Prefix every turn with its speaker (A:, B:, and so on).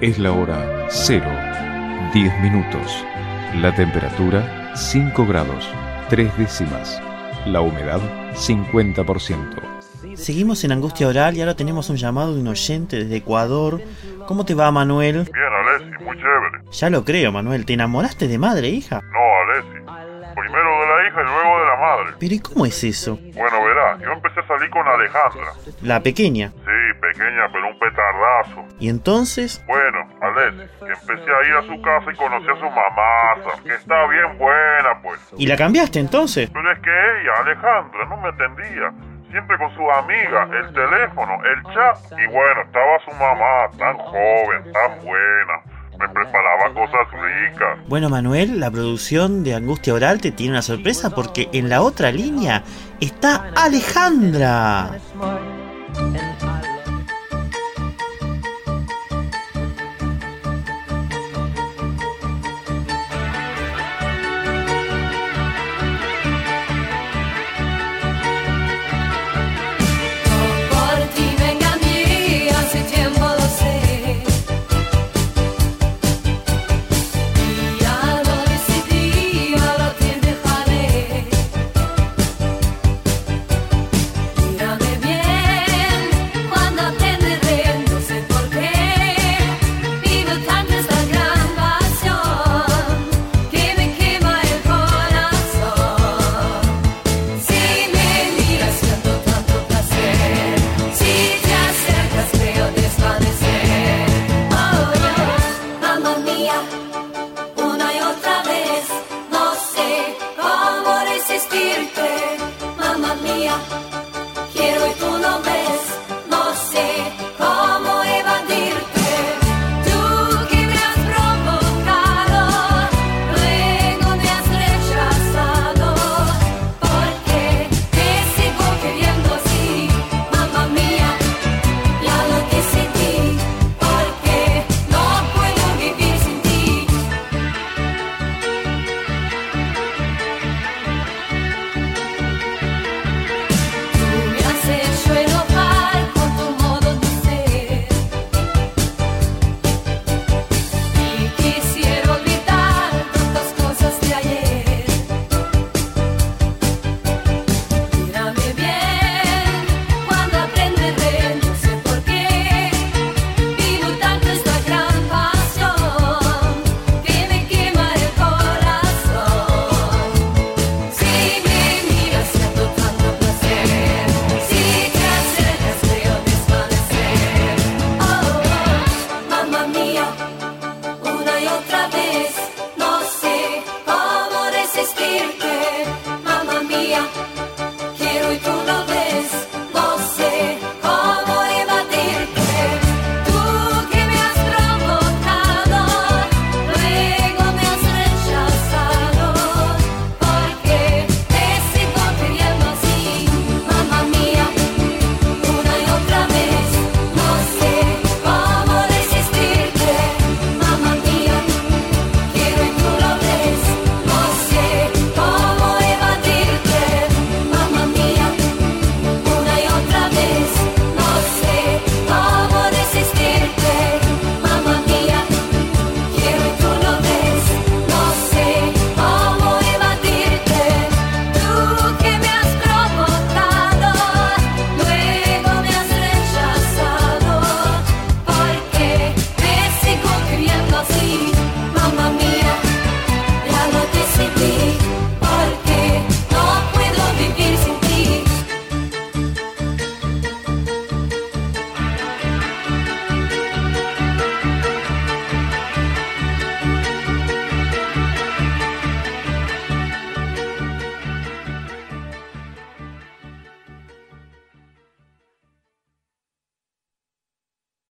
A: Es la hora 0, 10 minutos. La temperatura 5 grados, 3 décimas. La humedad 50%.
B: Seguimos en Angustia Oral y ahora tenemos un llamado de un oyente desde Ecuador. ¿Cómo te va, Manuel?
C: Bien, Alessi, muy chévere.
B: Ya lo creo, Manuel. ¿Te enamoraste de madre, hija?
C: No, Alessi. Primero de la hija y luego de la madre.
B: Pero ¿y cómo es eso?
C: Bueno, verás, yo empecé a salir con Alejandra.
B: La pequeña.
C: Sí, pequeña, pero un petardazo.
B: ¿Y entonces?
C: Bueno, que empecé a ir a su casa y conocí a su mamá, que está bien buena, pues.
B: ¿Y la cambiaste entonces?
C: Pero es que ella, Alejandra, no me atendía. Siempre con su amiga, el teléfono, el chat. Y bueno, estaba su mamá, tan joven, tan buena. Me preparaba cosas ricas.
B: Bueno, Manuel, la producción de Angustia Oral te tiene una sorpresa porque en la otra línea está Alejandra.